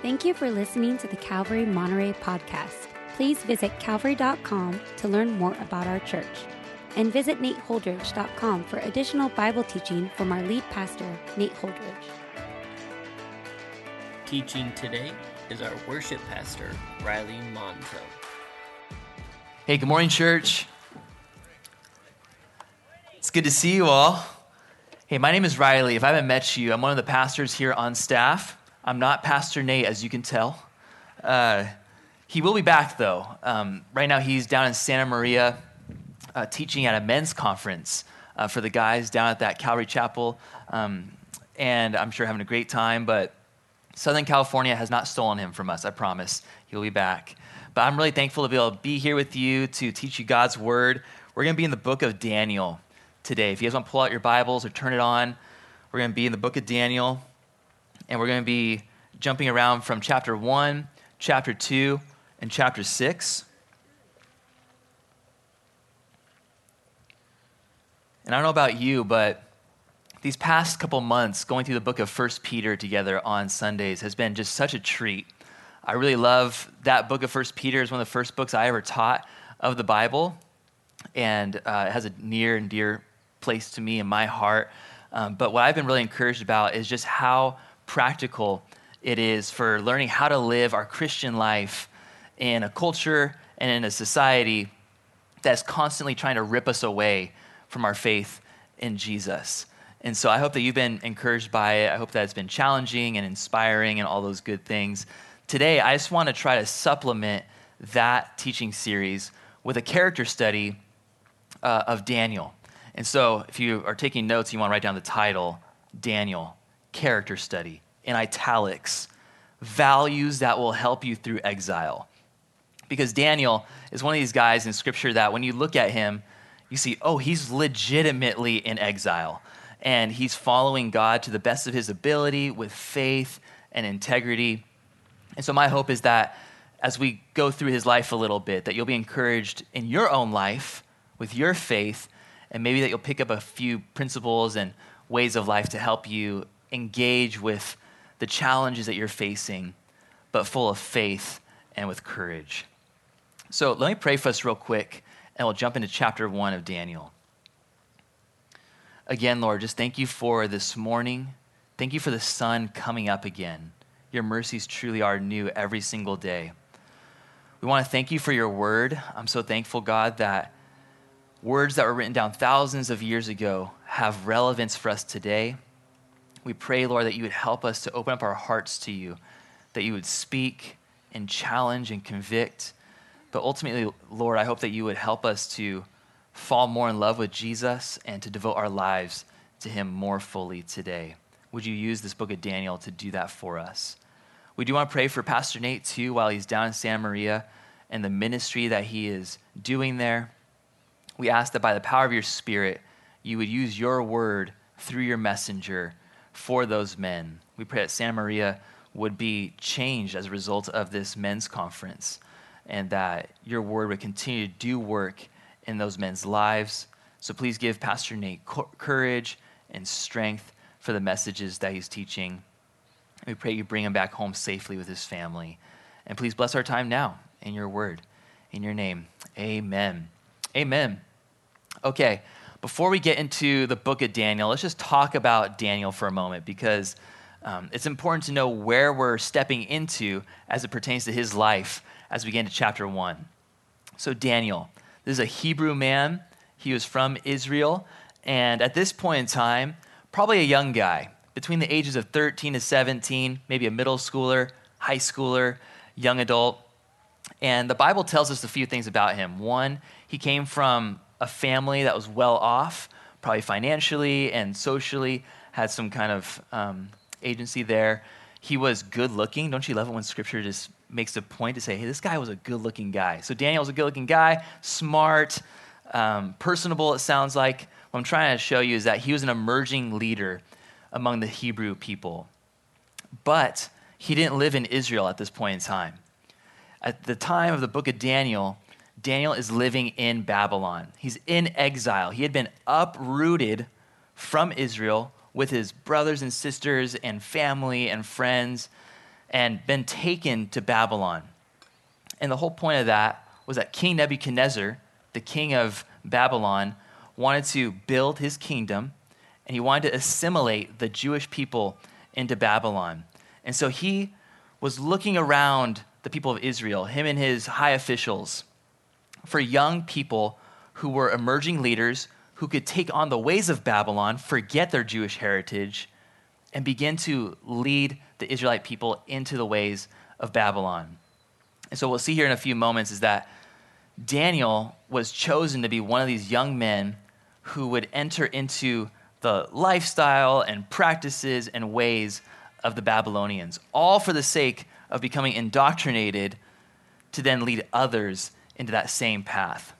Thank you for listening to the Calvary Monterey podcast. Please visit calvary.com to learn more about our church. And visit nateholdridge.com for additional Bible teaching from our lead pastor, Nate Holdridge. Teaching today is our worship pastor, Riley Monzo. Hey, good morning, church. It's good to see you all. Hey, my name is Riley. If I haven't met you, I'm one of the pastors here on staff. I'm not Pastor Nate, as you can tell. Uh, he will be back, though. Um, right now, he's down in Santa Maria uh, teaching at a men's conference uh, for the guys down at that Calvary Chapel. Um, and I'm sure having a great time, but Southern California has not stolen him from us, I promise. He'll be back. But I'm really thankful to be able to be here with you to teach you God's word. We're going to be in the book of Daniel today. If you guys want to pull out your Bibles or turn it on, we're going to be in the book of Daniel and we're going to be jumping around from chapter 1, chapter 2, and chapter 6. And I don't know about you, but these past couple months going through the book of First Peter together on Sundays has been just such a treat. I really love that book of First Peter. is one of the first books I ever taught of the Bible, and uh, it has a near and dear place to me in my heart. Um, but what I've been really encouraged about is just how practical it is for learning how to live our Christian life in a culture and in a society that's constantly trying to rip us away from our faith in Jesus. And so I hope that you've been encouraged by it. I hope that it's been challenging and inspiring and all those good things. Today, I just want to try to supplement that teaching series with a character study uh, of Daniel. And so if you are taking notes, you want to write down the title Daniel character study in italics, values that will help you through exile. Because Daniel is one of these guys in scripture that when you look at him, you see, oh, he's legitimately in exile. And he's following God to the best of his ability with faith and integrity. And so, my hope is that as we go through his life a little bit, that you'll be encouraged in your own life with your faith, and maybe that you'll pick up a few principles and ways of life to help you engage with the challenges that you're facing, but full of faith and with courage. So let me pray for us real quick, and we'll jump into chapter one of Daniel. Again, Lord, just thank you for this morning. Thank you for the sun coming up again. Your mercies truly are new every single day. We want to thank you for your word. I'm so thankful, God, that words that were written down thousands of years ago have relevance for us today. We pray, Lord, that you would help us to open up our hearts to you, that you would speak and challenge and convict. But ultimately, Lord, I hope that you would help us to fall more in love with Jesus and to devote our lives to him more fully today. Would you use this book of Daniel to do that for us? We do want to pray for Pastor Nate too while he's down in Santa Maria and the ministry that he is doing there. We ask that by the power of your Spirit, you would use your word through your messenger for those men. We pray that Santa Maria would be changed as a result of this men's conference and that your word would continue to do work in those men's lives. So please give Pastor Nate courage and strength for the messages that he's teaching. We pray you bring him back home safely with his family. And please bless our time now in your word. In your name, amen. Amen. Okay before we get into the book of Daniel, let's just talk about Daniel for a moment because um, it's important to know where we're stepping into as it pertains to his life as we get into chapter one. So, Daniel, this is a Hebrew man. He was from Israel. And at this point in time, probably a young guy between the ages of 13 to 17, maybe a middle schooler, high schooler, young adult. And the Bible tells us a few things about him. One, he came from a family that was well off, probably financially and socially, had some kind of um, agency there. He was good looking. Don't you love it when scripture just makes a point to say, hey, this guy was a good looking guy? So Daniel was a good looking guy, smart, um, personable, it sounds like. What I'm trying to show you is that he was an emerging leader among the Hebrew people. But he didn't live in Israel at this point in time. At the time of the book of Daniel, Daniel is living in Babylon. He's in exile. He had been uprooted from Israel with his brothers and sisters and family and friends and been taken to Babylon. And the whole point of that was that King Nebuchadnezzar, the king of Babylon, wanted to build his kingdom and he wanted to assimilate the Jewish people into Babylon. And so he was looking around the people of Israel, him and his high officials, for young people who were emerging leaders who could take on the ways of Babylon, forget their Jewish heritage, and begin to lead the Israelite people into the ways of Babylon. And so, we'll see here in a few moments is that Daniel was chosen to be one of these young men who would enter into the lifestyle and practices and ways of the Babylonians, all for the sake of becoming indoctrinated to then lead others into that same path.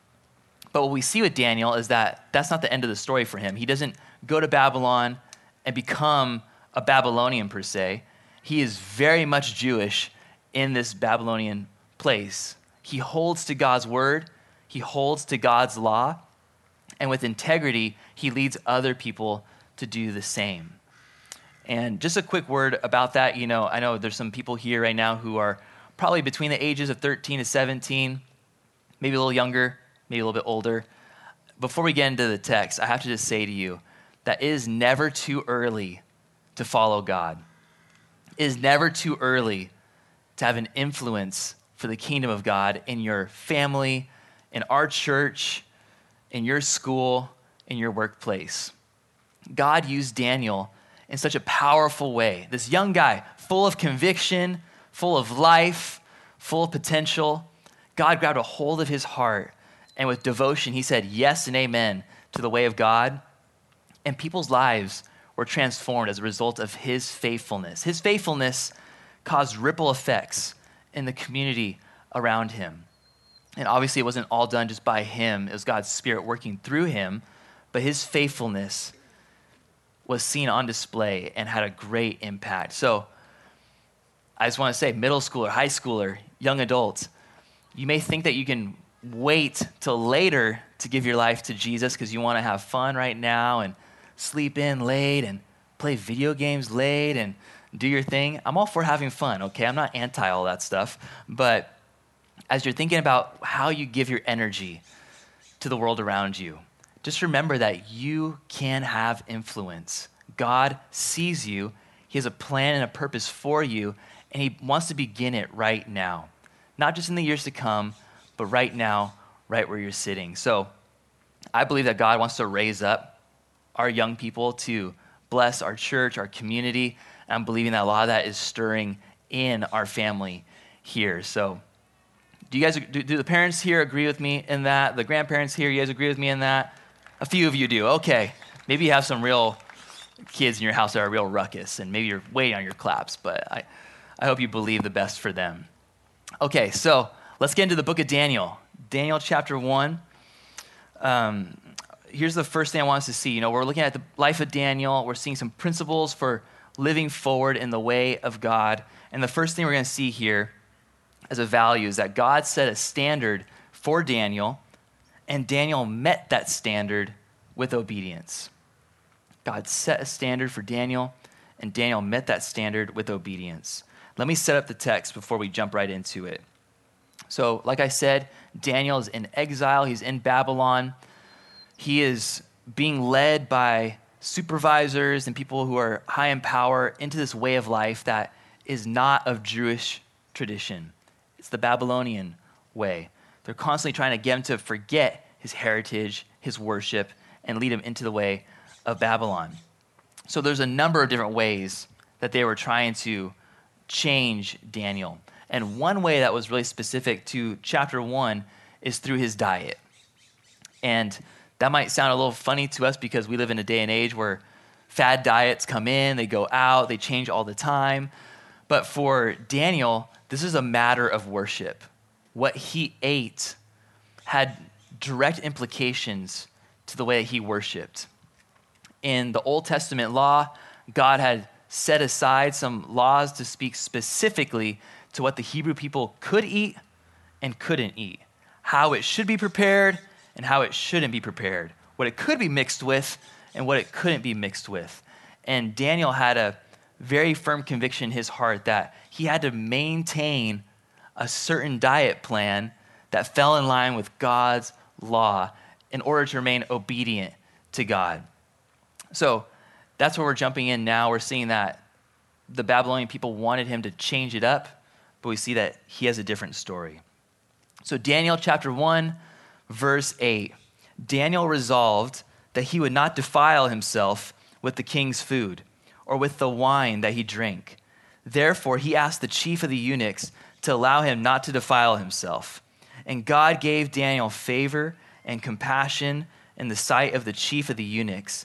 But what we see with Daniel is that that's not the end of the story for him. He doesn't go to Babylon and become a Babylonian per se. He is very much Jewish in this Babylonian place. He holds to God's word, he holds to God's law, and with integrity, he leads other people to do the same. And just a quick word about that. You know, I know there's some people here right now who are probably between the ages of 13 to 17, maybe a little younger, maybe a little bit older. Before we get into the text, I have to just say to you that it is never too early to follow God. It is never too early to have an influence for the kingdom of God in your family, in our church, in your school, in your workplace. God used Daniel in such a powerful way. This young guy, full of conviction, full of life, full of potential. God grabbed a hold of his heart, and with devotion, he said yes and amen to the way of God. And people's lives were transformed as a result of his faithfulness. His faithfulness caused ripple effects in the community around him. And obviously, it wasn't all done just by him, it was God's Spirit working through him. But his faithfulness was seen on display and had a great impact. So, I just want to say, middle schooler, high schooler, young adults, you may think that you can wait till later to give your life to Jesus because you want to have fun right now and sleep in late and play video games late and do your thing. I'm all for having fun, okay? I'm not anti all that stuff. But as you're thinking about how you give your energy to the world around you, just remember that you can have influence. God sees you, He has a plan and a purpose for you, and He wants to begin it right now. Not just in the years to come, but right now, right where you're sitting. So I believe that God wants to raise up our young people to bless our church, our community. And I'm believing that a lot of that is stirring in our family here. So do you guys, do, do, the parents here agree with me in that? The grandparents here, you guys agree with me in that? A few of you do. Okay. Maybe you have some real kids in your house that are real ruckus, and maybe you're waiting on your claps, but I, I hope you believe the best for them. Okay, so let's get into the book of Daniel. Daniel chapter 1. Um, here's the first thing I want us to see. You know, we're looking at the life of Daniel, we're seeing some principles for living forward in the way of God. And the first thing we're going to see here as a value is that God set a standard for Daniel, and Daniel met that standard with obedience. God set a standard for Daniel, and Daniel met that standard with obedience. Let me set up the text before we jump right into it. So, like I said, Daniel is in exile, he's in Babylon. He is being led by supervisors and people who are high in power into this way of life that is not of Jewish tradition. It's the Babylonian way. They're constantly trying to get him to forget his heritage, his worship, and lead him into the way of Babylon. So there's a number of different ways that they were trying to change Daniel. And one way that was really specific to chapter one is through his diet. And that might sound a little funny to us because we live in a day and age where fad diets come in, they go out, they change all the time. But for Daniel, this is a matter of worship. What he ate had direct implications to the way that he worshiped. In the Old Testament law, God had set aside some laws to speak specifically to what the Hebrew people could eat and couldn't eat, how it should be prepared and how it shouldn't be prepared, what it could be mixed with and what it couldn't be mixed with. And Daniel had a very firm conviction in his heart that he had to maintain a certain diet plan that fell in line with God's law in order to remain obedient to God. So that's where we're jumping in now. We're seeing that the Babylonian people wanted him to change it up, but we see that he has a different story. So, Daniel chapter 1, verse 8 Daniel resolved that he would not defile himself with the king's food or with the wine that he drank. Therefore, he asked the chief of the eunuchs to allow him not to defile himself. And God gave Daniel favor and compassion in the sight of the chief of the eunuchs.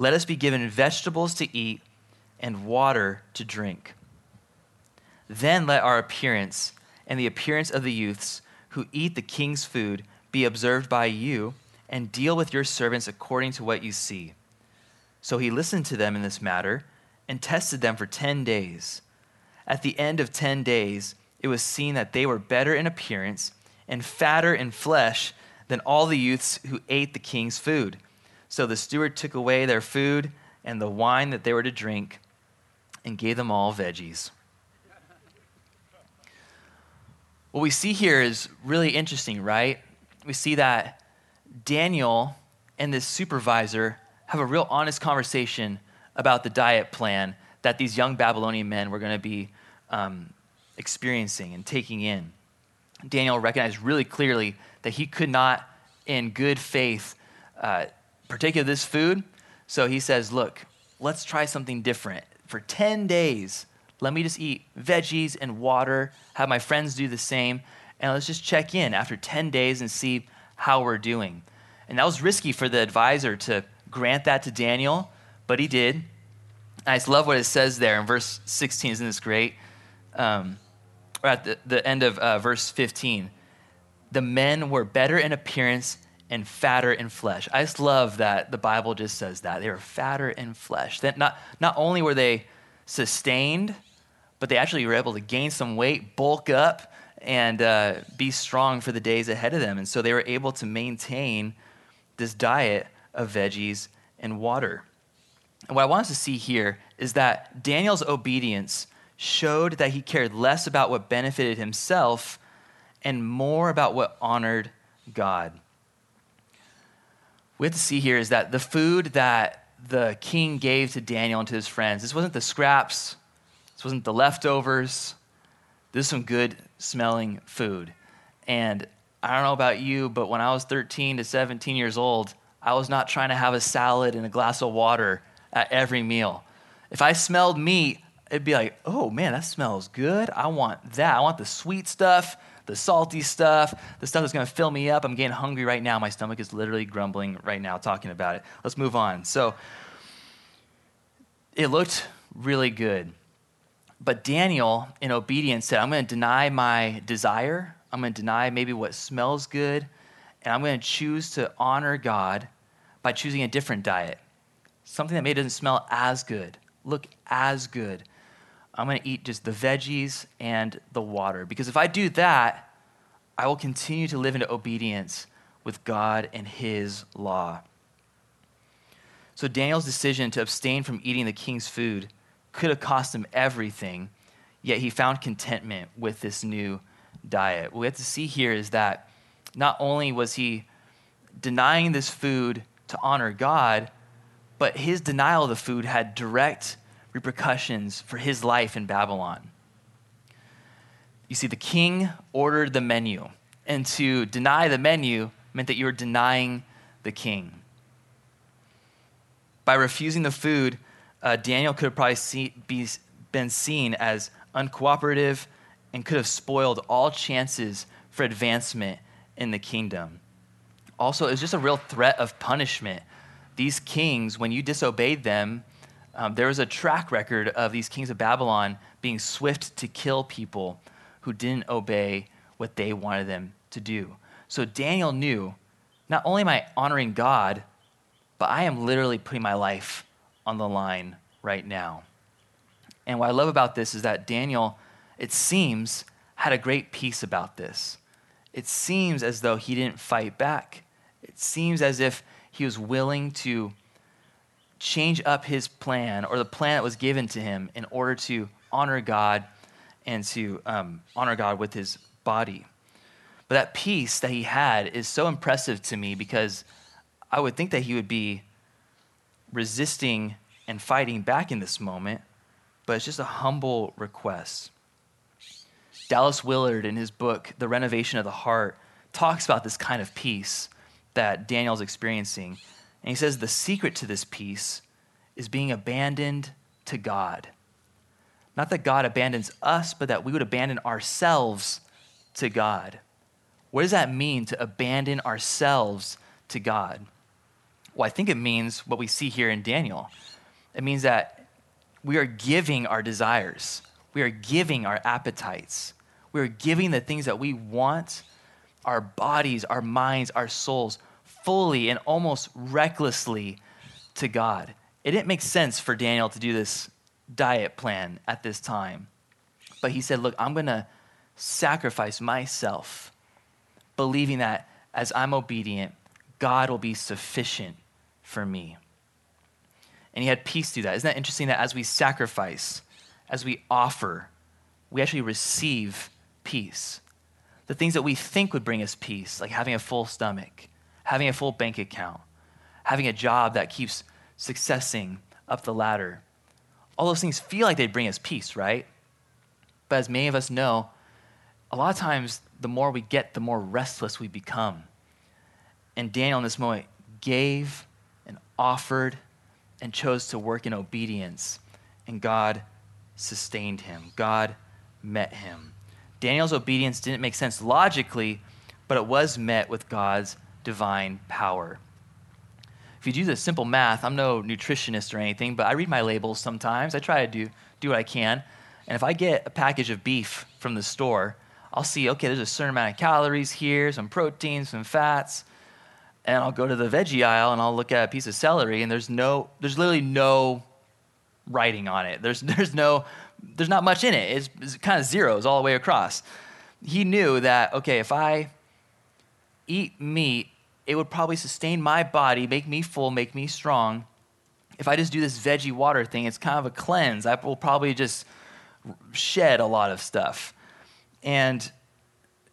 Let us be given vegetables to eat and water to drink. Then let our appearance and the appearance of the youths who eat the king's food be observed by you, and deal with your servants according to what you see. So he listened to them in this matter and tested them for 10 days. At the end of 10 days, it was seen that they were better in appearance and fatter in flesh than all the youths who ate the king's food. So the steward took away their food and the wine that they were to drink and gave them all veggies. What we see here is really interesting, right? We see that Daniel and this supervisor have a real honest conversation about the diet plan that these young Babylonian men were going to be um, experiencing and taking in. Daniel recognized really clearly that he could not, in good faith, uh, partake of this food. So he says, Look, let's try something different. For 10 days, let me just eat veggies and water, have my friends do the same, and let's just check in after 10 days and see how we're doing. And that was risky for the advisor to grant that to Daniel, but he did. I just love what it says there in verse 16. Isn't this great? Um, or at the, the end of uh, verse 15. The men were better in appearance and fatter in flesh. I just love that the Bible just says that. They were fatter in flesh. That not, not only were they sustained, but they actually were able to gain some weight, bulk up, and uh, be strong for the days ahead of them. And so they were able to maintain this diet of veggies and water. And what I want us to see here is that Daniel's obedience showed that he cared less about what benefited himself and more about what honored God. We have to see here is that the food that the king gave to Daniel and to his friends, this wasn't the scraps, this wasn't the leftovers. This is some good smelling food. And I don't know about you, but when I was 13 to 17 years old, I was not trying to have a salad and a glass of water at every meal. If I smelled meat, it'd be like, oh man, that smells good. I want that. I want the sweet stuff, the salty stuff, the stuff that's gonna fill me up. I'm getting hungry right now. My stomach is literally grumbling right now talking about it. Let's move on. So it looked really good. But Daniel, in obedience, said, I'm going to deny my desire. I'm going to deny maybe what smells good. And I'm going to choose to honor God by choosing a different diet. Something that maybe doesn't smell as good, look as good. I'm going to eat just the veggies and the water. Because if I do that, I will continue to live into obedience with God and His law. So Daniel's decision to abstain from eating the king's food could have cost him everything, yet he found contentment with this new diet. What we have to see here is that not only was he denying this food to honor God, but his denial of the food had direct repercussions for his life in Babylon. You see, the king ordered the menu, and to deny the menu meant that you were denying the king. By refusing the food, uh, Daniel could have probably see, be, been seen as uncooperative and could have spoiled all chances for advancement in the kingdom. Also, it was just a real threat of punishment. These kings, when you disobeyed them, um, there was a track record of these kings of Babylon being swift to kill people who didn't obey what they wanted them to do. So Daniel knew not only am I honoring God, but I am literally putting my life on the line right now. And what I love about this is that Daniel, it seems, had a great peace about this. It seems as though he didn't fight back. It seems as if he was willing to change up his plan or the plan that was given to him in order to honor God and to um, honor God with his body. But that peace that he had is so impressive to me because I would think that he would be resisting and fighting back in this moment, but it's just a humble request. Dallas Willard, in his book, The Renovation of the Heart, talks about this kind of peace that Daniel's experiencing. And he says the secret to this peace is being abandoned to God. Not that God abandons us, but that we would abandon ourselves to God. What does that mean to abandon ourselves to God? Well, I think it means what we see here in Daniel. It means that we are giving our desires, we are giving our appetites, we are giving the things that we want, our bodies, our minds, our souls, fully and almost recklessly to God. It didn't make sense for Daniel to do this diet plan at this time. But he said, Look, I'm going to sacrifice myself, believing that as I'm obedient, God will be sufficient for me. And he had peace through that. Isn't that interesting that as we sacrifice, as we offer, we actually receive peace? The things that we think would bring us peace, like having a full stomach, having a full bank account, having a job that keeps successing up the ladder. All those things feel like they bring us peace, right? But as many of us know, a lot of times the more we get, the more restless we become. And Daniel in this moment gave and offered and chose to work in obedience, and God sustained him. God met him. Daniel's obedience didn't make sense logically, but it was met with God's divine power. If you do the simple math, I'm no nutritionist or anything, but I read my labels sometimes. I try to do, do what I can. And if I get a package of beef from the store, I'll see, okay, there's a certain amount of calories here, some protein, some fats. And I'll go to the veggie aisle and I'll look at a piece of celery, and there's no, there's literally no writing on it. There's, there's no, there's not much in it. It's, it's kind of zeros all the way across. He knew that, okay, if I eat meat, it would probably sustain my body, make me full, make me strong. If I just do this veggie water thing, it's kind of a cleanse. I will probably just shed a lot of stuff. And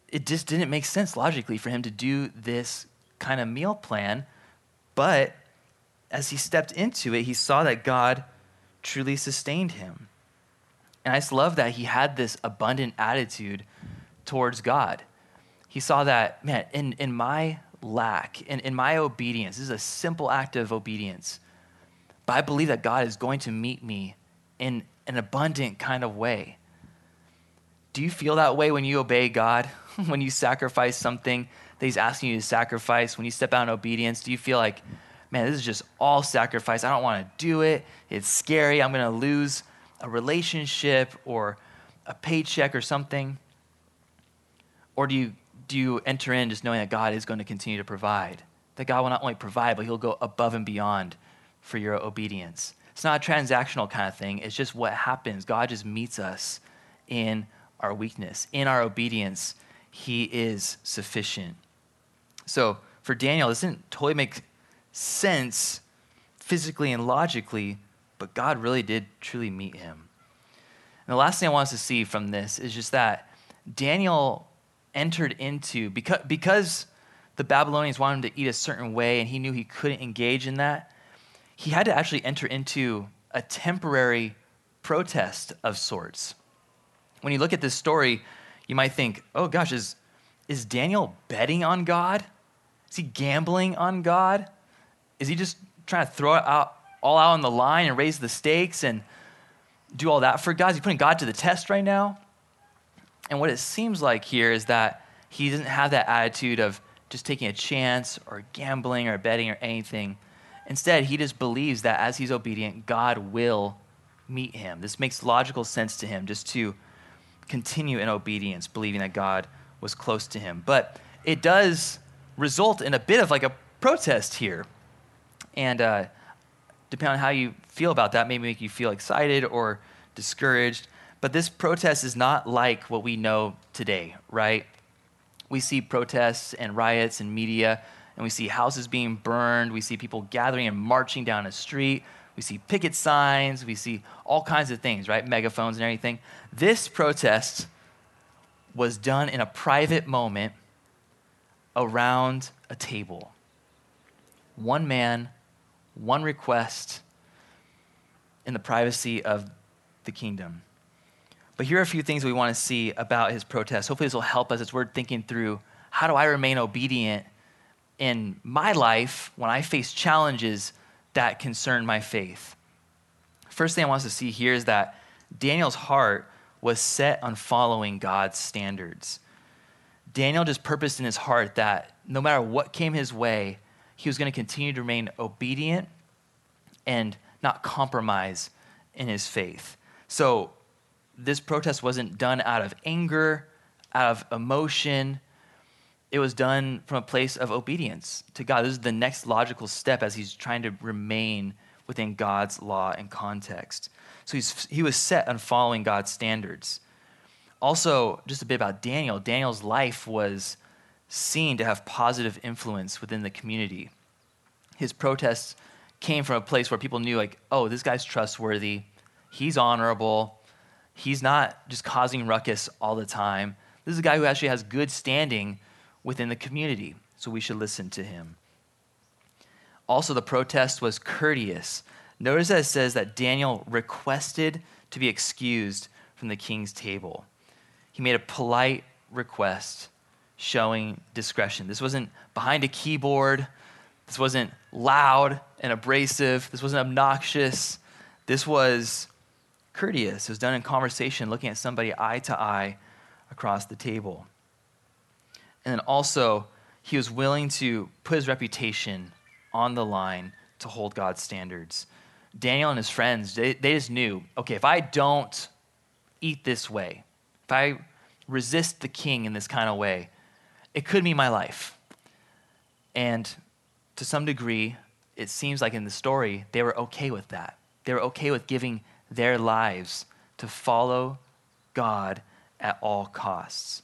it just didn't make sense logically for him to do this kind of meal plan. But as he stepped into it, he saw that God truly sustained him. And I just love that he had this abundant attitude towards God he saw that, man, in, in my lack, in, in my obedience, this is a simple act of obedience, but I believe that God is going to meet me in an abundant kind of way. Do you feel that way when you obey God? when you sacrifice something that He's asking you to sacrifice? When you step out in obedience, do you feel like, man, this is just all sacrifice? I don't want to do it. It's scary. I'm going to lose a relationship or a paycheck or something? Or do you do you enter in just knowing that God is going to continue to provide? That God will not only provide, but He'll go above and beyond for your obedience. It's not a transactional kind of thing, it's just what happens. God just meets us in our weakness. In our obedience, He is sufficient. So for Daniel, this didn't totally make sense physically and logically, but God really did truly meet him. And the last thing I want us to see from this is just that Daniel entered into, because, because the Babylonians wanted him to eat a certain way and he knew he couldn't engage in that, he had to actually enter into a temporary protest of sorts. When you look at this story, you might think, oh gosh, is, is Daniel betting on God? Is he gambling on God? Is he just trying to throw it out, all out on the line and raise the stakes and do all that for God? Is he putting God to the test right now? And what it seems like here is that he doesn't have that attitude of just taking a chance or gambling or betting or anything. Instead, he just believes that as he's obedient, God will meet him. This makes logical sense to him just to continue in obedience, believing that God was close to him. But it does result in a bit of like a protest here. And uh, depending on how you feel about that, maybe make you feel excited or discouraged. But this protest is not like what we know today, right? We see protests and riots in media, and we see houses being burned. We see people gathering and marching down a street. We see picket signs. We see all kinds of things, right? Megaphones and everything. This protest was done in a private moment around a table. One man, one request in the privacy of the kingdom. But here are a few things we want to see about his protest. Hopefully, this will help us as we're thinking through how do I remain obedient in my life when I face challenges that concern my faith. First thing I want us to see here is that Daniel's heart was set on following God's standards. Daniel just purposed in his heart that no matter what came his way, he was going to continue to remain obedient and not compromise in his faith. So, this protest wasn't done out of anger, out of emotion. It was done from a place of obedience to God. This is the next logical step as he's trying to remain within God's law and context. So he was set on following God's standards. Also, just a bit about Daniel. Daniel's life was seen to have positive influence within the community. His protests came from a place where people knew, like, oh, this guy's trustworthy, he's honorable, he's not just causing ruckus all the time. This is a guy who actually has good standing within the community, so we should listen to him. Also, the protest was courteous. Notice that it says that Daniel requested to be excused from the king's table. He made a polite request showing discretion. This wasn't behind a keyboard. This wasn't loud and abrasive. This wasn't obnoxious. This was courteous. It was done in conversation, looking at somebody eye to eye across the table. And then also, he was willing to put his reputation on the line to hold God's standards. Daniel and his friends, they, they just knew okay, if I don't eat this way, if I resist the king in this kind of way, it could mean my life. And to some degree, it seems like in the story, they were okay with that. They were okay with giving their lives to follow God at all costs.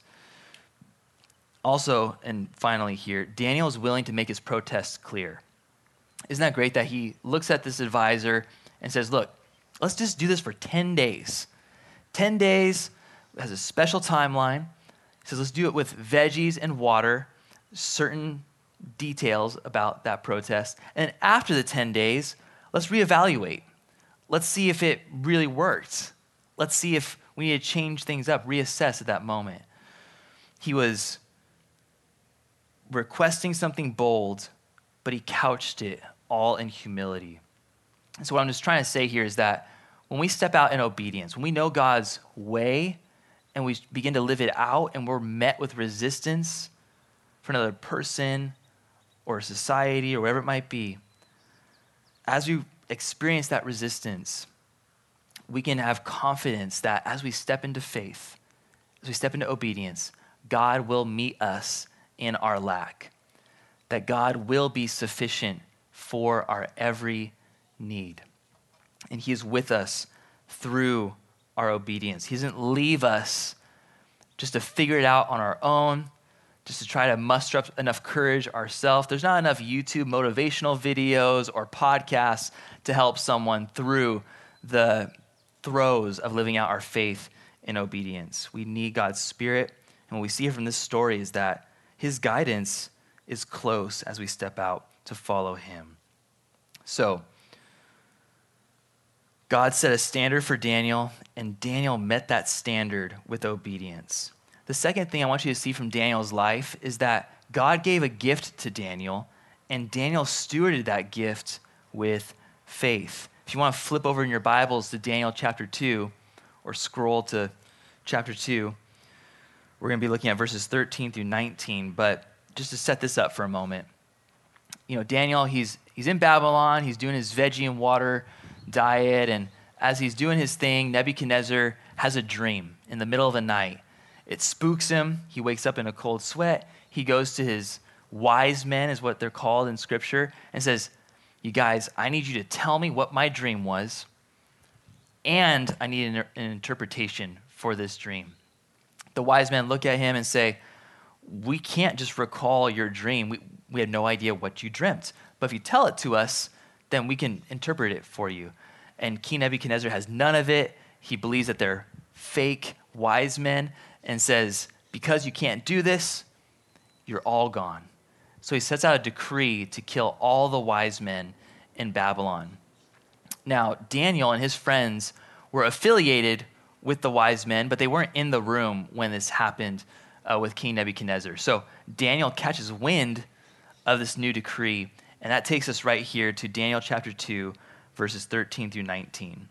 Also, and finally here, Daniel is willing to make his protests clear. Isn't that great that he looks at this advisor and says, Look, let's just do this for 10 days. 10 days has a special timeline. He says, Let's do it with veggies and water, certain details about that protest. And after the 10 days, let's reevaluate. Let's see if it really worked. Let's see if we need to change things up, reassess at that moment. He was requesting something bold, but he couched it all in humility. And so, what I'm just trying to say here is that when we step out in obedience, when we know God's way and we begin to live it out and we're met with resistance for another person or society or whatever it might be, as we experience that resistance, we can have confidence that as we step into faith, as we step into obedience, God will meet us in our lack, that God will be sufficient for our every need. And He is with us through our obedience. He doesn't leave us just to figure it out on our own, just to try to muster up enough courage ourselves. There's not enough YouTube motivational videos or podcasts to help someone through the throes of living out our faith in obedience. We need God's Spirit. And what we see from this story is that His guidance is close as we step out to follow Him. So, God set a standard for Daniel, and Daniel met that standard with obedience. The second thing I want you to see from Daniel's life is that God gave a gift to Daniel, and Daniel stewarded that gift with faith. If you want to flip over in your Bibles to Daniel chapter 2, or scroll to chapter 2, we're going to be looking at verses 13 through 19. But just to set this up for a moment, you know, Daniel, he's, he's in Babylon, he's doing his veggie and water diet, and as he's doing his thing, Nebuchadnezzar has a dream in the middle of the night. It spooks him. He wakes up in a cold sweat. He goes to his wise men, is what they're called in scripture, and says, You guys, I need you to tell me what my dream was, and I need an, an interpretation for this dream. The wise men look at him and say, We can't just recall your dream. We, we have no idea what you dreamt. But if you tell it to us, then we can interpret it for you. And King Nebuchadnezzar has none of it. He believes that they're fake wise men and says, Because you can't do this, you're all gone. So he sets out a decree to kill all the wise men in Babylon. Now, Daniel and his friends were affiliated with the wise men, but they weren't in the room when this happened uh, with King Nebuchadnezzar. So Daniel catches wind of this new decree, and that takes us right here to Daniel chapter 2, verses 13 through 19.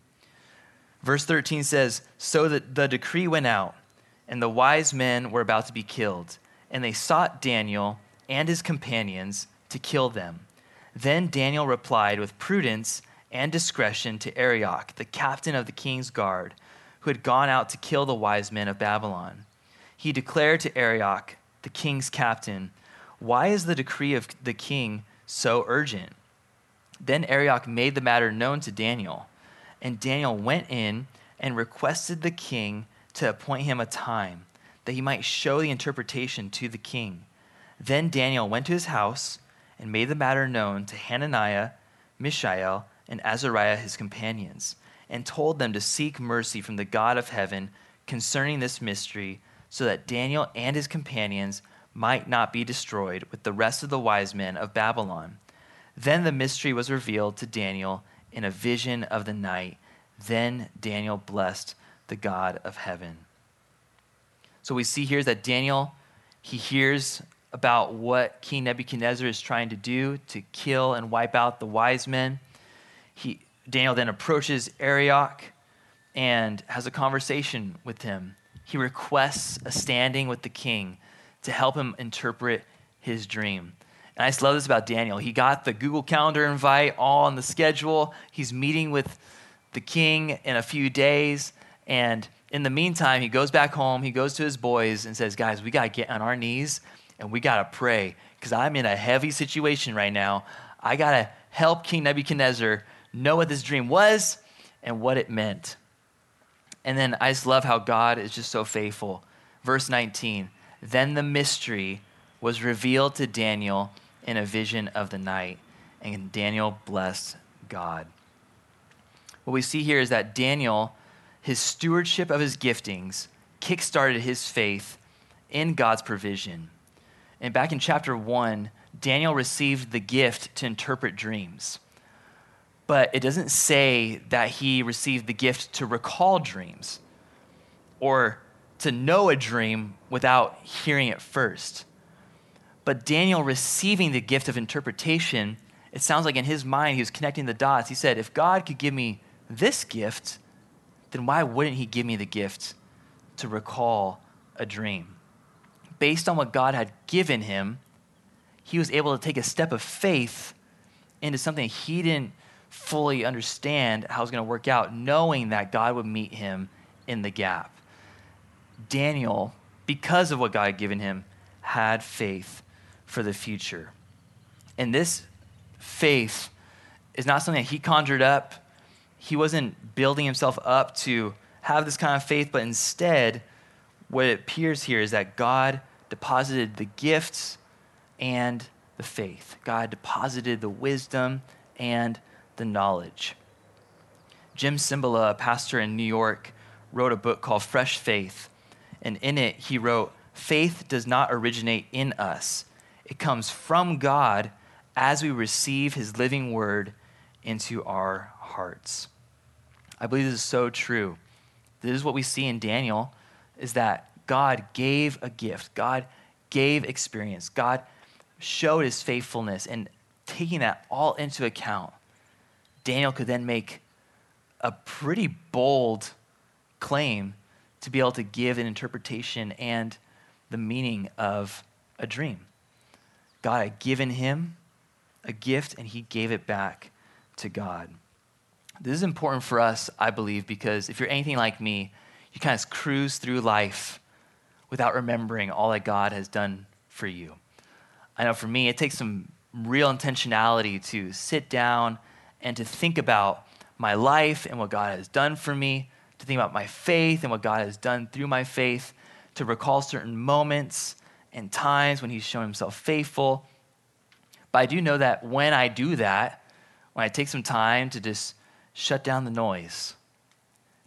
Verse 13 says So that the decree went out, and the wise men were about to be killed, and they sought Daniel and his companions to kill them. Then Daniel replied with prudence and discretion to Arioch, the captain of the king's guard, who had gone out to kill the wise men of Babylon. He declared to Arioch, the king's captain, Why is the decree of the king so urgent? Then Arioch made the matter known to Daniel, and Daniel went in and requested the king to appoint him a time that he might show the interpretation to the king. Then Daniel went to his house and made the matter known to Hananiah, Mishael, and Azariah his companions, and told them to seek mercy from the God of heaven concerning this mystery, so that Daniel and his companions might not be destroyed with the rest of the wise men of Babylon. Then the mystery was revealed to Daniel in a vision of the night. Then Daniel blessed the God of heaven. So we see here that Daniel, he hears about what King Nebuchadnezzar is trying to do to kill and wipe out the wise men. He, Daniel then approaches Arioch and has a conversation with him. He requests a standing with the king to help him interpret his dream. And I just love this about Daniel. He got the Google Calendar invite all on the schedule. He's meeting with the king in a few days. And in the meantime, he goes back home, he goes to his boys and says, Guys, we got to get on our knees and we got to pray because I'm in a heavy situation right now. I got to help King Nebuchadnezzar know what this dream was and what it meant. And then I just love how God is just so faithful. Verse 19 Then the mystery was revealed to Daniel in a vision of the night, and Daniel blessed God. What we see here is that Daniel, his stewardship of his giftings, kickstarted his faith in God's provision. And back in chapter 1, Daniel received the gift to interpret dreams. But it doesn't say that he received the gift to recall dreams or to know a dream without hearing it first. But Daniel receiving the gift of interpretation, it sounds like in his mind he was connecting the dots. He said, If God could give me this gift, then why wouldn't he give me the gift to recall a dream? Based on what God had given him, he was able to take a step of faith into something he didn't fully understand how it was going to work out, knowing that God would meet him in the gap. Daniel, because of what God had given him, had faith for the future. And this faith is not something that he conjured up. He wasn't building himself up to have this kind of faith, but instead, what it appears here is that God deposited the gifts and the faith. God deposited the wisdom and the knowledge. Jim Cymbala, a pastor in New York, wrote a book called Fresh Faith. And in it, he wrote, Faith does not originate in us, it comes from God as we receive his living word into our hearts. I believe this is so true. This is what we see in Daniel is that God gave a gift. God gave experience. God showed his faithfulness and taking that all into account, Daniel could then make a pretty bold claim to be able to give an interpretation and the meaning of a dream. God had given him a gift, and he gave it back to God. This is important for us, I believe, because if you're anything like me, you kind of cruise through life without remembering all that God has done for you. I know for me, it takes some real intentionality to sit down and to think about my life and what God has done for me, to think about my faith and what God has done through my faith, to recall certain moments and times when He's shown Himself faithful. But I do know that when I do that, when I take some time to just shut down the noise,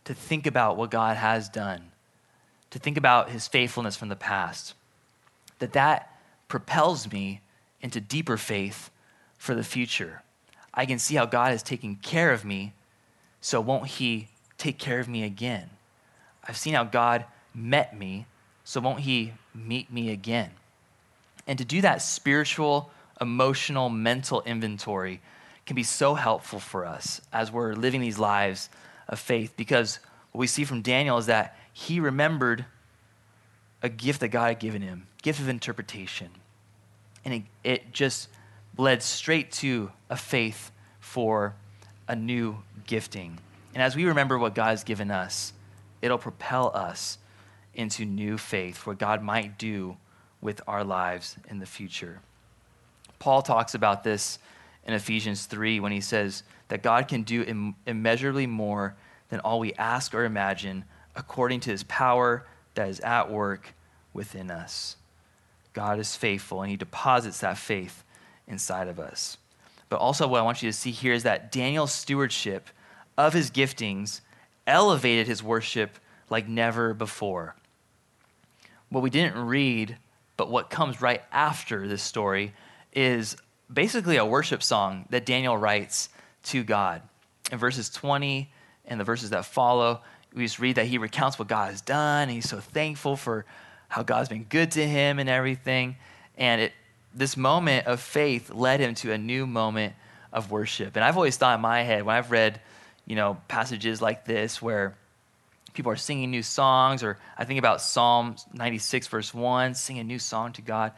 to think about what God has done, to think about His faithfulness from the past, that that propels me into deeper faith for the future. I can see how God is taking care of me, so won't He take care of me again? I've seen how God met me, so won't He meet me again? And to do that spiritual, emotional, mental inventory can be so helpful for us as we're living these lives of faith because what we see from Daniel is that he remembered a gift that God had given him, gift of interpretation and it, it just led straight to a faith for a new gifting. And as we remember what God has given us, it'll propel us into new faith, what God might do with our lives in the future. Paul talks about this in Ephesians 3 when he says that God can do Im- immeasurably more than all we ask or imagine according to his power that is at work within us. God is faithful and he deposits that faith inside of us. But also, what I want you to see here is that Daniel's stewardship of his giftings elevated his worship like never before. What we didn't read, but what comes right after this story, is basically a worship song that Daniel writes to God. In verses 20 and the verses that follow, we just read that he recounts what God has done. And he's so thankful for how God's been good to him and everything. And it, this moment of faith led him to a new moment of worship. And I've always thought in my head, when I've read, you know, passages like this where people are singing new songs, or I think about Psalm 96, verse 1, sing a new song to God.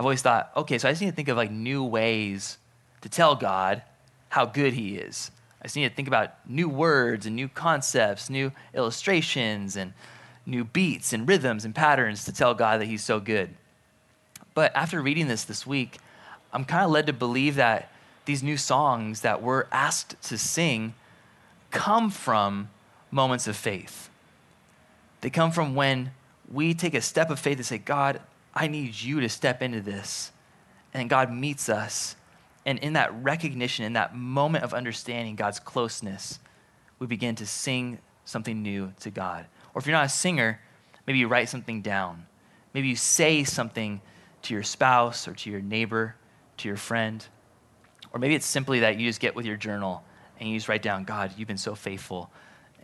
I've always thought, okay, so I just need to think of like new ways to tell God how good he is. I just need to think about new words and new concepts, new illustrations, and new beats and rhythms and patterns to tell God that He's so good. But after reading this this week, I'm kind of led to believe that these new songs that we're asked to sing come from moments of faith. They come from when we take a step of faith and say, God, I need you to step into this. And God meets us. And in that recognition, in that moment of understanding God's closeness, we begin to sing something new to God. Or if you're not a singer, maybe you write something down. Maybe you say something to your spouse or to your neighbor, to your friend. Or maybe it's simply that you just get with your journal and you just write down, God, you've been so faithful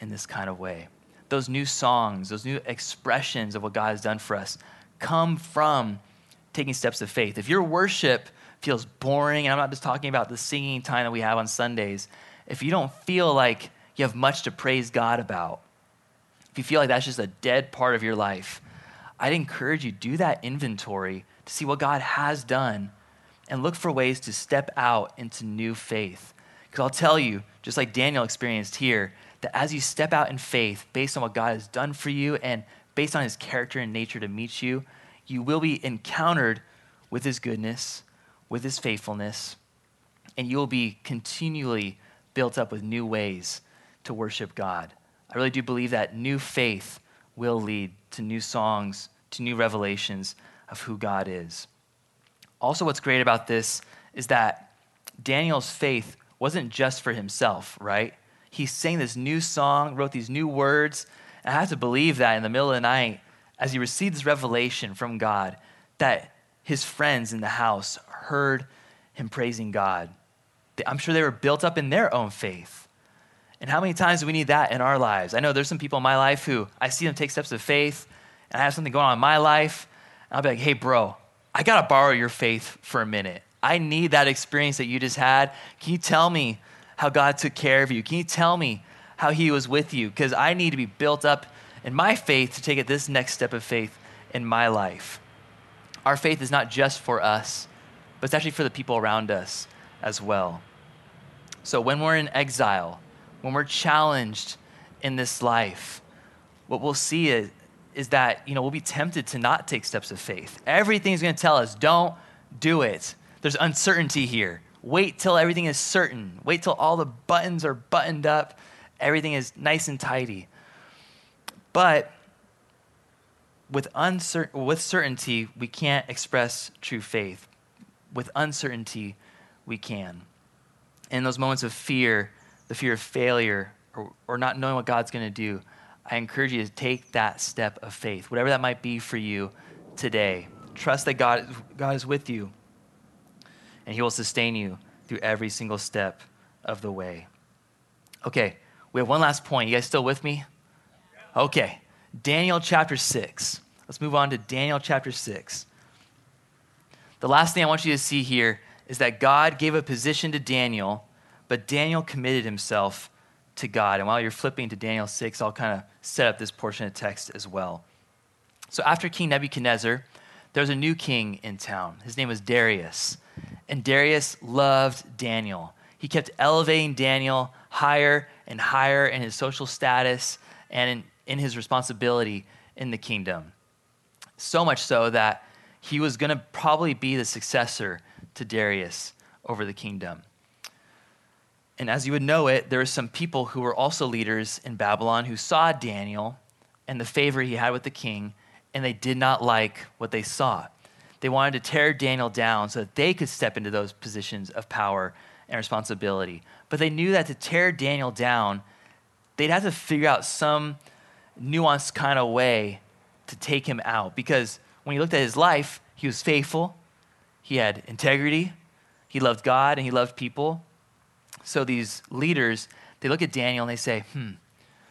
in this kind of way. Those new songs, those new expressions of what God has done for us come from taking steps of faith. If your worship feels boring, and I'm not just talking about the singing time that we have on Sundays, if you don't feel like you have much to praise God about, if you feel like that's just a dead part of your life, I'd encourage you do that inventory to see what God has done and look for ways to step out into new faith. Because I'll tell you, just like Daniel experienced here, that as you step out in faith based on what God has done for you and based on his character and nature to meet you, you will be encountered with his goodness, with his faithfulness, and you will be continually built up with new ways to worship God. I really do believe that new faith will lead to new songs, to new revelations of who God is. Also, what's great about this is that Daniel's faith wasn't just for himself, right? He sang this new song, wrote these new words, I have to believe that in the middle of the night, as he received this revelation from God, that his friends in the house heard him praising God. I'm sure they were built up in their own faith. And how many times do we need that in our lives? I know there's some people in my life who I see them take steps of faith, and I have something going on in my life, and I'll be like, hey, bro, I got to borrow your faith for a minute. I need that experience that you just had. Can you tell me how God took care of you? Can you tell me how He was with you? Because I need to be built up in my faith to take it this next step of faith in my life. Our faith is not just for us, but it's actually for the people around us as well. So when we're in exile, when we're challenged in this life, what we'll see is, is that you know we'll be tempted to not take steps of faith. Everything's going to tell us don't do it. There's uncertainty here. Wait till everything is certain. Wait till all the buttons are buttoned up. Everything is nice and tidy. But with, uncer- with certainty, we can't express true faith. With uncertainty, we can. In those moments of fear, the fear of failure, or, or not knowing what God's going to do, I encourage you to take that step of faith, whatever that might be for you today. Trust that God, God is with you, and He will sustain you through every single step of the way. Okay, we have one last point. You guys still with me? Okay, Daniel chapter 6. Let's move on to Daniel chapter 6. The last thing I want you to see here is that God gave a position to Daniel, but Daniel committed himself to God. And while you're flipping to Daniel 6, I'll kind of set up this portion of text as well. So after King Nebuchadnezzar, there was a new king in town. His name was Darius. And Darius loved Daniel. He kept elevating Daniel higher and higher in his social status and in, in his responsibility in the kingdom. So much so that he was going to probably be the successor to Darius over the kingdom. And as you would know it, there were some people who were also leaders in Babylon who saw Daniel and the favor he had with the king, and they did not like what they saw. They wanted to tear Daniel down so that they could step into those positions of power and responsibility. But they knew that to tear Daniel down, they'd have to figure out some nuanced kind of way to take him out. Because when you looked at his life, he was faithful, he had integrity, he loved God, and he loved people. So these leaders, they look at Daniel and they say, hmm,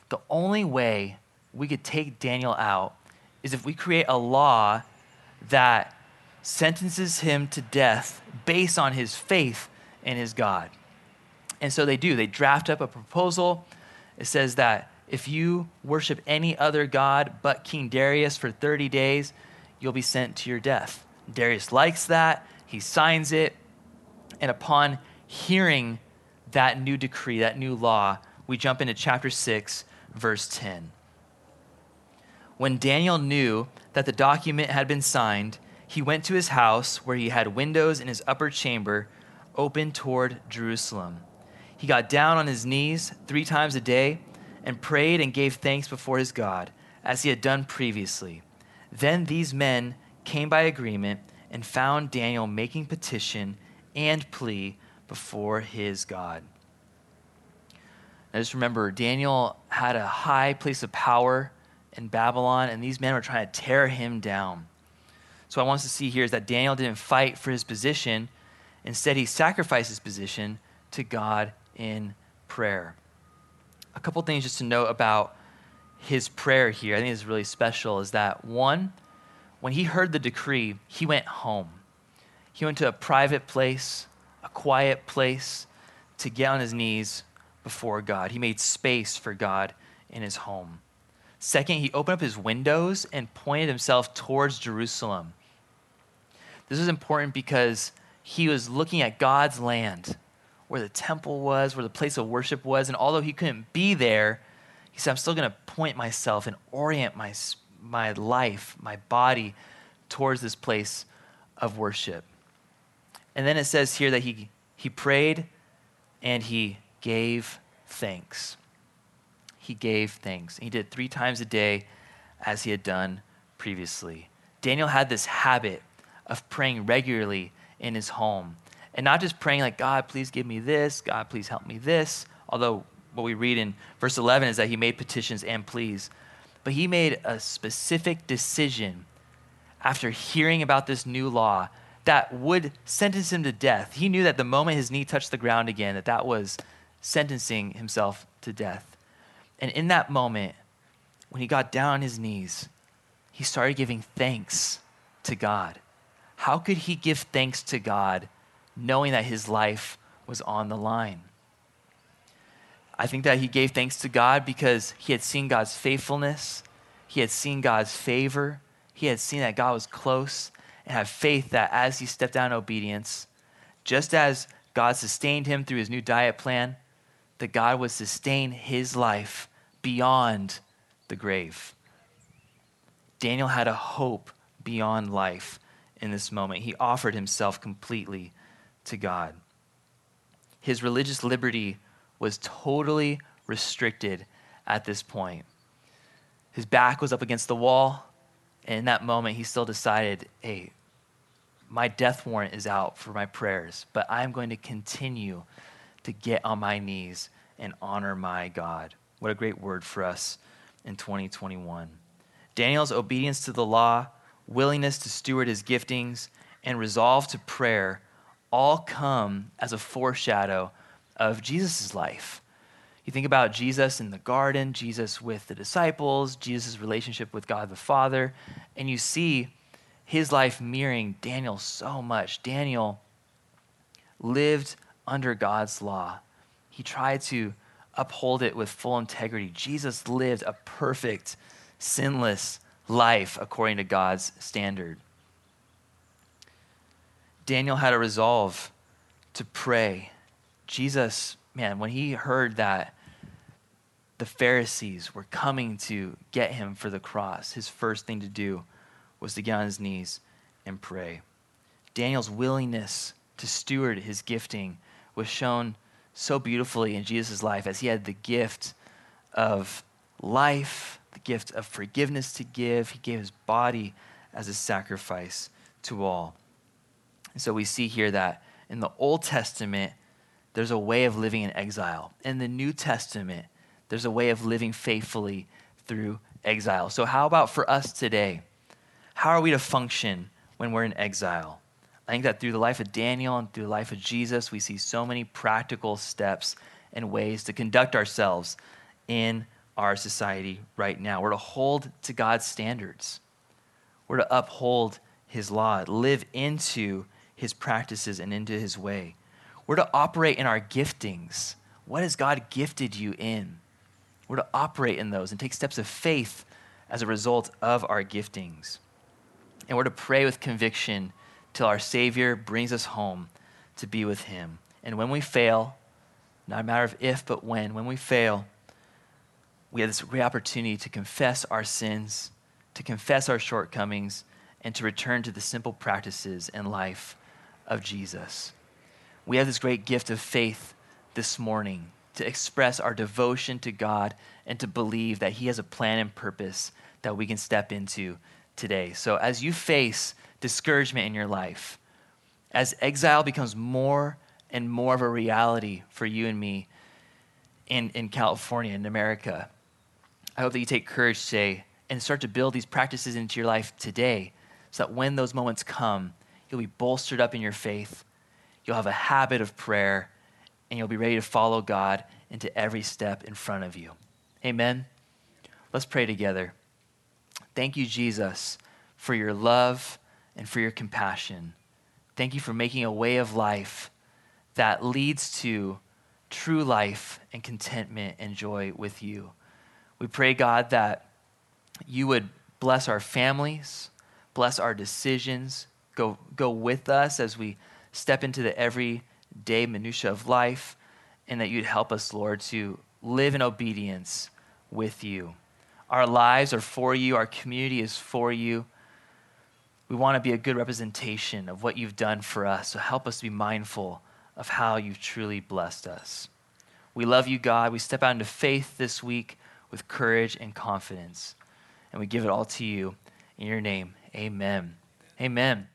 the only way we could take Daniel out is if we create a law that sentences him to death based on his faith in his God. And so they do. They draft up a proposal. It says that if you worship any other God but King Darius for 30 days, you'll be sent to your death. Darius likes that. He signs it. And upon hearing that new decree, that new law, we jump into chapter 6, verse 10. When Daniel knew that the document had been signed, he went to his house where he had windows in his upper chamber open toward Jerusalem. He got down on his knees three times a day and prayed and gave thanks before his God, as he had done previously. Then these men came by agreement and found Daniel making petition and plea before his God. Now just remember, Daniel had a high place of power in Babylon, and these men were trying to tear him down. So, what I want us to see here is that Daniel didn't fight for his position. Instead, he sacrificed his position to God in prayer. A couple things just to note about his prayer here, I think is really special, is that one, when he heard the decree, he went home. He went to a private place, a quiet place to get on his knees before God. He made space for God in his home. Second, he opened up his windows and pointed himself towards Jerusalem. This is important because he was looking at God's land, where the temple was, where the place of worship was, and although he couldn't be there, he said, I'm still going to point myself and orient my, my life, my body, towards this place of worship. And then it says here that he, he prayed and he gave thanks. He gave thanks. He did three times a day as he had done previously. Daniel had this habit of praying regularly in his home. And not just praying like, God, please give me this, God, please help me this. Although what we read in verse 11 is that he made petitions and pleas. But he made a specific decision after hearing about this new law that would sentence him to death. He knew that the moment his knee touched the ground again, that that was sentencing himself to death. And in that moment, when he got down on his knees, he started giving thanks to God. How could he give thanks to God knowing that his life was on the line? I think that he gave thanks to God because he had seen God's faithfulness, he had seen God's favor, he had seen that God was close, and had faith that as he stepped down in obedience, just as God sustained him through his new diet plan, that God would sustain his life beyond the grave. Daniel had a hope beyond life in this moment. He offered himself completely to God. His religious liberty was totally restricted at this point. His back was up against the wall, and in that moment, he still decided, hey, my death warrant is out for my prayers, but I'm going to continue to get on my knees and honor my God. What a great word for us in 2021. Daniel's obedience to the law, willingness to steward his giftings, and resolve to prayer all come as a foreshadow of Jesus' life. You think about Jesus in the garden, Jesus with the disciples, Jesus' relationship with God the Father, and you see his life mirroring Daniel so much. Daniel lived under God's law, he tried to uphold it with full integrity. Jesus lived a perfect, sinless life according to God's standard. Daniel had a resolve to pray. Jesus, man, when he heard that the Pharisees were coming to get him for the cross, his first thing to do was to get on his knees and pray. Daniel's willingness to steward his gifting was shown so beautifully in Jesus' life as he had the gift of life, the gift of forgiveness to give. He gave his body as a sacrifice to all. And so we see here that in the Old Testament, there's a way of living in exile. In the New Testament, there's a way of living faithfully through exile. So, how about for us today? How are we to function when we're in exile? I think that through the life of Daniel and through the life of Jesus, we see so many practical steps and ways to conduct ourselves in our society right now. We're to hold to God's standards, we're to uphold His law, live into His practices and into His way. We're to operate in our giftings. What has God gifted you in? We're to operate in those and take steps of faith as a result of our giftings. And we're to pray with conviction till our Savior brings us home to be with Him. And when we fail, not a matter of if, but when, when we fail, we have this great opportunity to confess our sins, to confess our shortcomings, and to return to the simple practices and life of Jesus. We have this great gift of faith this morning to express our devotion to God and to believe that He has a plan and purpose that we can step into today. So, as you face discouragement in your life, as exile becomes more and more of a reality for you and me in, in California, in America, I hope that you take courage today and start to build these practices into your life today so that when those moments come, you'll be bolstered up in your faith, you'll have a habit of prayer, and you'll be ready to follow God into every step in front of you. Amen. Let's pray together. Thank you, Jesus, for your love and for your compassion. Thank you for making a way of life that leads to true life and contentment and joy with you. We pray, God, that you would bless our families, bless our decisions, go, go with us as we step into the everyday minutia of life, and that you'd help us, Lord, to live in obedience with you. Our lives are for you, our community is for you. We want to be a good representation of what you've done for us. So help us to be mindful of how you've truly blessed us. We love you, God. We step out into faith this week with courage and confidence. And we give it all to you. In your name, amen. Amen.